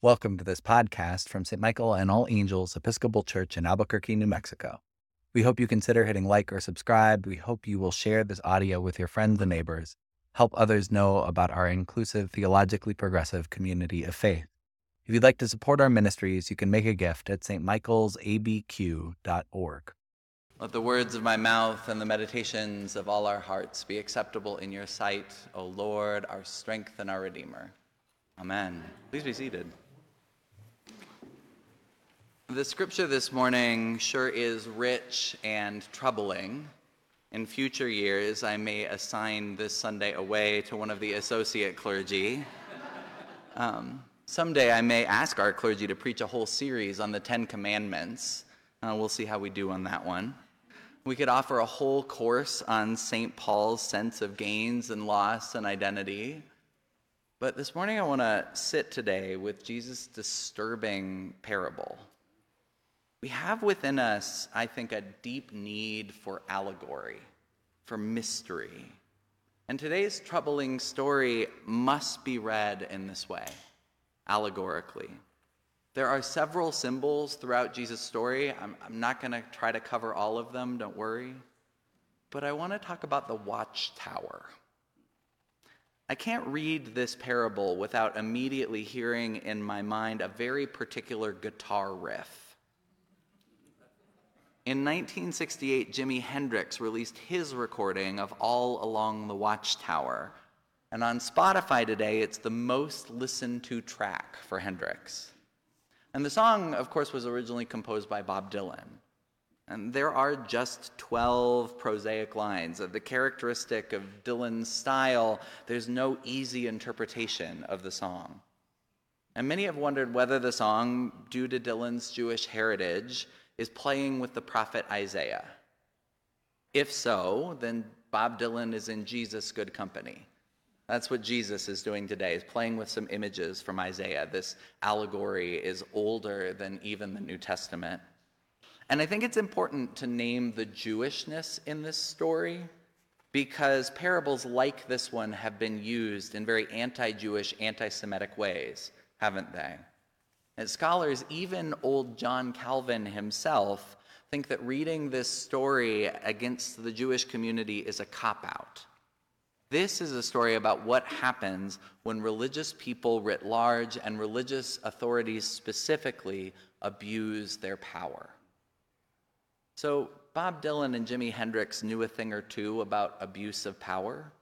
Welcome to this podcast from St. Michael and All Angels Episcopal Church in Albuquerque, New Mexico. We hope you consider hitting like or subscribe. We hope you will share this audio with your friends and neighbors. Help others know about our inclusive, theologically progressive community of faith. If you'd like to support our ministries, you can make a gift at stmichaelsabq.org. Let the words of my mouth and the meditations of all our hearts be acceptable in your sight, O Lord, our strength and our Redeemer. Amen. Please be seated. The scripture this morning sure is rich and troubling. In future years, I may assign this Sunday away to one of the associate clergy. Um, someday, I may ask our clergy to preach a whole series on the Ten Commandments. Uh, we'll see how we do on that one. We could offer a whole course on St. Paul's sense of gains and loss and identity. But this morning, I want to sit today with Jesus' disturbing parable we have within us, I think, a deep need for allegory, for mystery. And today's troubling story must be read in this way, allegorically. There are several symbols throughout Jesus' story. I'm, I'm not going to try to cover all of them, don't worry. But I want to talk about the watchtower. I can't read this parable without immediately hearing in my mind a very particular guitar riff. In 1968, Jimi Hendrix released his recording of All Along the Watchtower. And on Spotify today, it's the most listened to track for Hendrix. And the song, of course, was originally composed by Bob Dylan. And there are just 12 prosaic lines. Of the characteristic of Dylan's style, there's no easy interpretation of the song. And many have wondered whether the song, due to Dylan's Jewish heritage, is playing with the prophet Isaiah? If so, then Bob Dylan is in Jesus' good company. That's what Jesus is doing today, is playing with some images from Isaiah. This allegory is older than even the New Testament. And I think it's important to name the Jewishness in this story because parables like this one have been used in very anti Jewish, anti Semitic ways, haven't they? And scholars, even old John Calvin himself, think that reading this story against the Jewish community is a cop out. This is a story about what happens when religious people writ large and religious authorities specifically abuse their power. So, Bob Dylan and Jimi Hendrix knew a thing or two about abuse of power.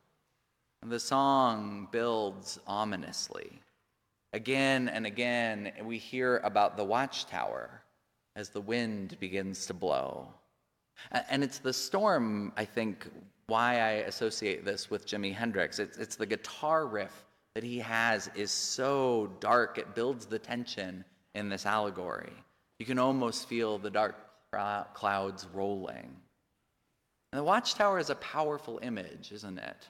The song builds ominously. Again and again, we hear about the watchtower as the wind begins to blow. And it's the storm, I think, why I associate this with Jimi Hendrix. It's, it's the guitar riff that he has is so dark, it builds the tension in this allegory. You can almost feel the dark clouds rolling. And the watchtower is a powerful image, isn't it?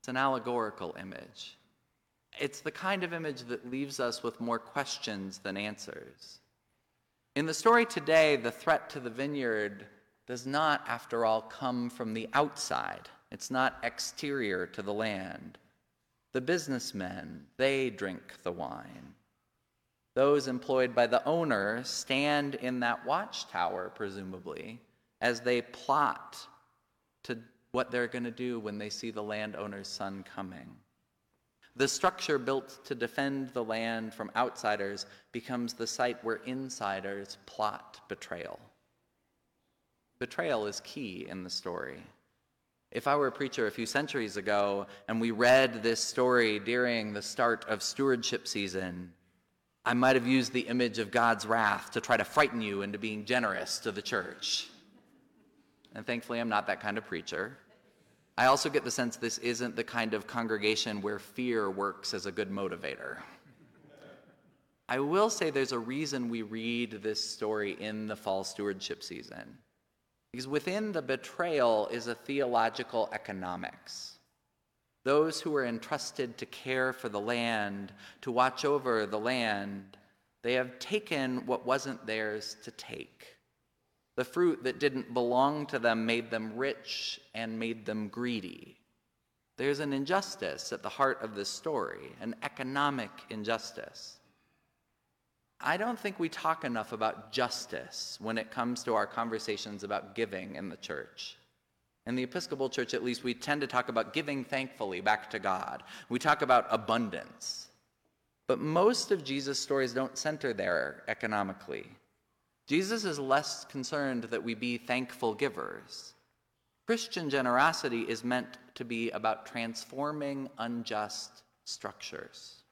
It's an allegorical image. It's the kind of image that leaves us with more questions than answers. In the story today, the threat to the vineyard does not, after all, come from the outside. It's not exterior to the land. The businessmen, they drink the wine. Those employed by the owner stand in that watchtower, presumably, as they plot to what they're going to do when they see the landowner's son coming. The structure built to defend the land from outsiders becomes the site where insiders plot betrayal. Betrayal is key in the story. If I were a preacher a few centuries ago and we read this story during the start of stewardship season, I might have used the image of God's wrath to try to frighten you into being generous to the church. And thankfully, I'm not that kind of preacher. I also get the sense this isn't the kind of congregation where fear works as a good motivator. I will say there's a reason we read this story in the fall stewardship season. Because within the betrayal is a theological economics. Those who are entrusted to care for the land, to watch over the land, they have taken what wasn't theirs to take. The fruit that didn't belong to them made them rich and made them greedy. There's an injustice at the heart of this story, an economic injustice. I don't think we talk enough about justice when it comes to our conversations about giving in the church. In the Episcopal Church, at least, we tend to talk about giving thankfully back to God. We talk about abundance. But most of Jesus' stories don't center there economically. Jesus is less concerned that we be thankful givers. Christian generosity is meant to be about transforming unjust structures.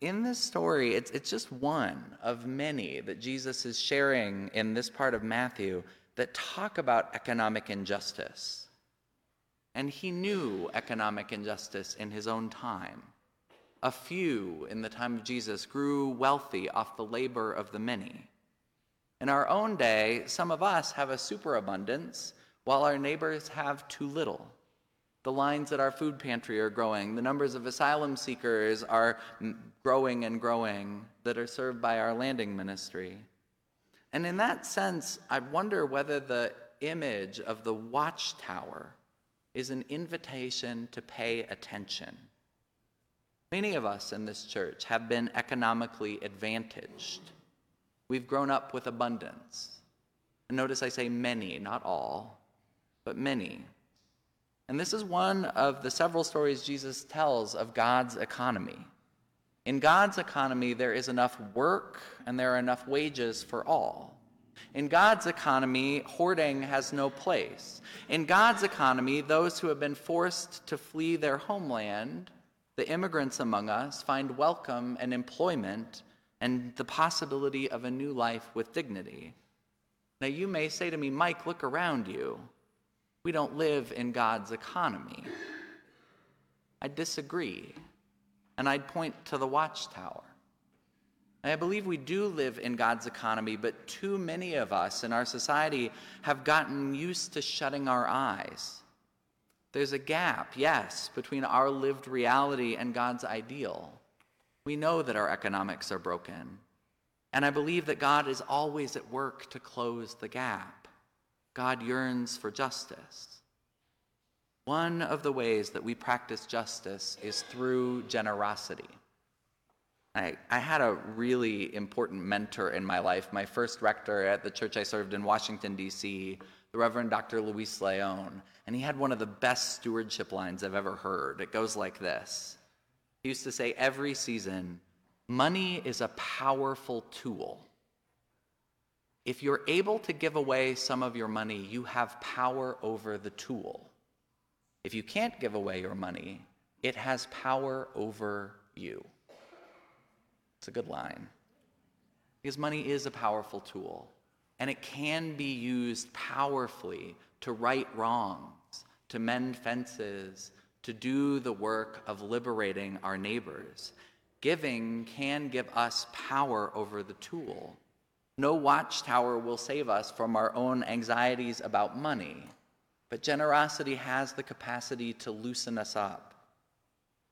In this story, it's, it's just one of many that Jesus is sharing in this part of Matthew that talk about economic injustice. And he knew economic injustice in his own time. A few in the time of Jesus grew wealthy off the labor of the many. In our own day, some of us have a superabundance while our neighbors have too little. The lines at our food pantry are growing. The numbers of asylum seekers are growing and growing that are served by our landing ministry. And in that sense, I wonder whether the image of the watchtower is an invitation to pay attention. Many of us in this church have been economically advantaged. We've grown up with abundance. And notice I say many, not all, but many. And this is one of the several stories Jesus tells of God's economy. In God's economy, there is enough work and there are enough wages for all. In God's economy, hoarding has no place. In God's economy, those who have been forced to flee their homeland, the immigrants among us, find welcome and employment and the possibility of a new life with dignity. Now, you may say to me, Mike, look around you. We don't live in God's economy. I disagree, and I'd point to the watchtower. I believe we do live in God's economy, but too many of us in our society have gotten used to shutting our eyes. There's a gap, yes, between our lived reality and God's ideal. We know that our economics are broken. And I believe that God is always at work to close the gap. God yearns for justice. One of the ways that we practice justice is through generosity. I, I, had a really important mentor in my life. My first rector at the church I served in Washington, D.C., the Reverend Dr. Luis Leon, and he had one of the best stewardship lines I've ever heard. It goes like this He used to say, Every season, money is a powerful tool. If you're able to give away some of your money, you have power over the tool. If you can't give away your money, it has power over you. It's a good line. Because money is a powerful tool, and it can be used powerfully to right wrongs, to mend fences, to do the work of liberating our neighbors. Giving can give us power over the tool. No watchtower will save us from our own anxieties about money, but generosity has the capacity to loosen us up.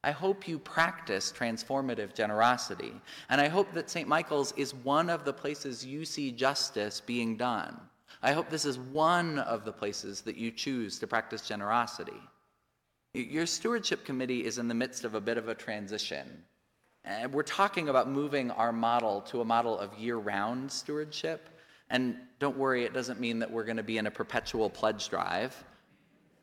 I hope you practice transformative generosity, and I hope that St. Michael's is one of the places you see justice being done. I hope this is one of the places that you choose to practice generosity. Your stewardship committee is in the midst of a bit of a transition. And we're talking about moving our model to a model of year round stewardship. And don't worry, it doesn't mean that we're going to be in a perpetual pledge drive.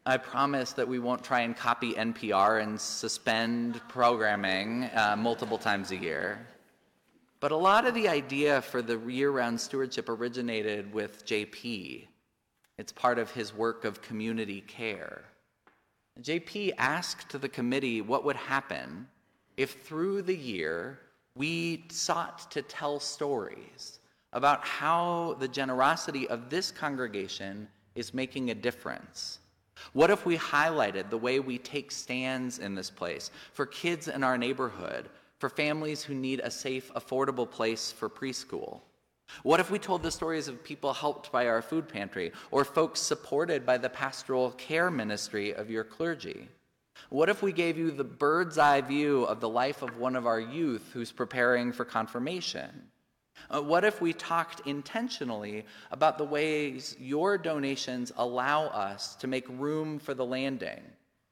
I promise that we won't try and copy NPR and suspend programming uh, multiple times a year. But a lot of the idea for the year round stewardship originated with JP. It's part of his work of community care. JP asked the committee what would happen if through the year we sought to tell stories about how the generosity of this congregation is making a difference? What if we highlighted the way we take stands in this place for kids in our neighborhood, for families who need a safe, affordable place for preschool? What if we told the stories of people helped by our food pantry or folks supported by the pastoral care ministry of your clergy? What if we gave you the bird's eye view of the life of one of our youth who's preparing for confirmation? Uh, what if we talked intentionally about the ways your donations allow us to make room for the landing,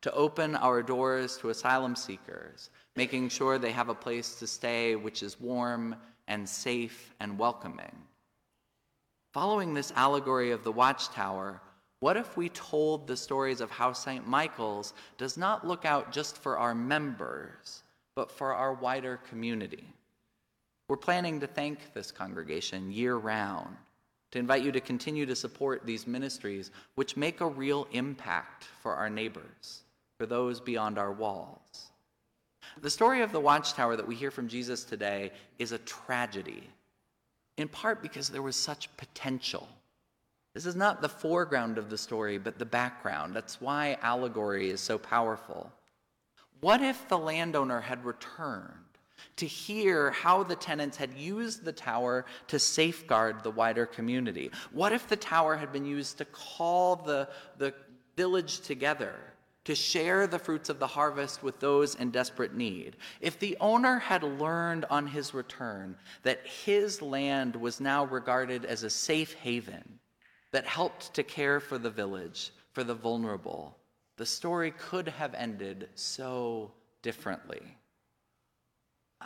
to open our doors to asylum seekers, making sure they have a place to stay which is warm and safe and welcoming. Following this allegory of the watchtower, what if we told the stories of how St. Michael's does not look out just for our members, but for our wider community? We're planning to thank this congregation year round, to invite you to continue to support these ministries, which make a real impact for our neighbors, for those beyond our walls. The story of the watchtower that we hear from Jesus today is a tragedy, in part because there was such potential. This is not the foreground of the story, but the background. That's why allegory is so powerful. What if the landowner had returned to hear how the tenants had used the tower to safeguard the wider community? What if the tower had been used to call the, the village together? to share the fruits of the harvest with those in desperate need. If the owner had learned on his return that his land was now regarded as a safe haven that helped to care for the village, for the vulnerable, the story could have ended so differently.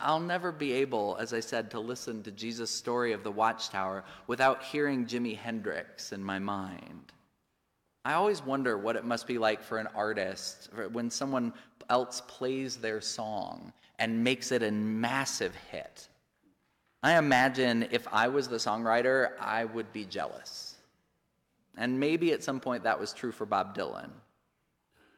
I'll never be able, as I said, to listen to Jesus' story of the watchtower without hearing Jimi Hendrix in my mind. I always wonder what it must be like for an artist when someone else plays their song and makes it a massive hit. I imagine if I was the songwriter, I would be jealous. And maybe at some point that was true for Bob Dylan.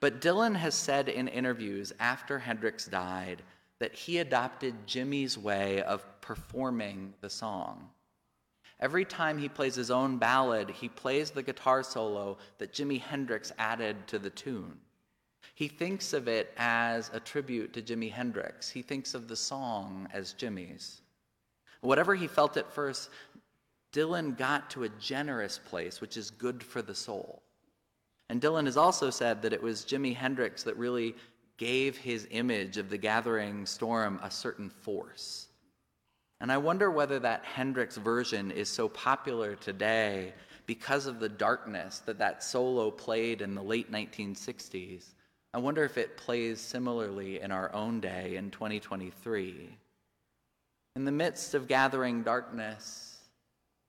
But Dylan has said in interviews after Hendrix died that he adopted Jimi's way of performing the song. Every time he plays his own ballad, he plays the guitar solo that Jimi Hendrix added to the tune. He thinks of it as a tribute to Jimi Hendrix. He thinks of the song as Jimi's. Whatever he felt at first, Dylan got to a generous place, which is good for the soul. And Dylan has also said that it was Jimi Hendrix that really gave his image of the gathering storm a certain force. And I wonder whether that Hendrix version is so popular today because of the darkness that that solo played in the late 1960s. I wonder if it plays similarly in our own day in 2023. In the midst of gathering darkness,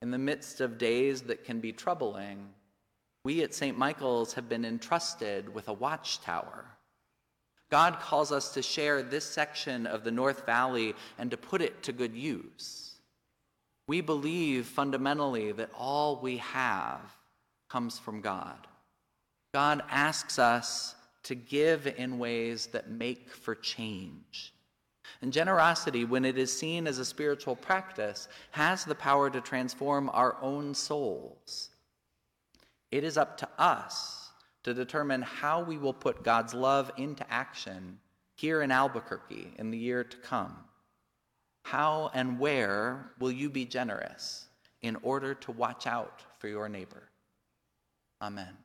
in the midst of days that can be troubling, we at St. Michael's have been entrusted with a watchtower God calls us to share this section of the North Valley and to put it to good use. We believe fundamentally that all we have comes from God. God asks us to give in ways that make for change. And generosity, when it is seen as a spiritual practice, has the power to transform our own souls. It is up to us to determine how we will put God's love into action here in Albuquerque in the year to come. How and where will you be generous in order to watch out for your neighbor? Amen.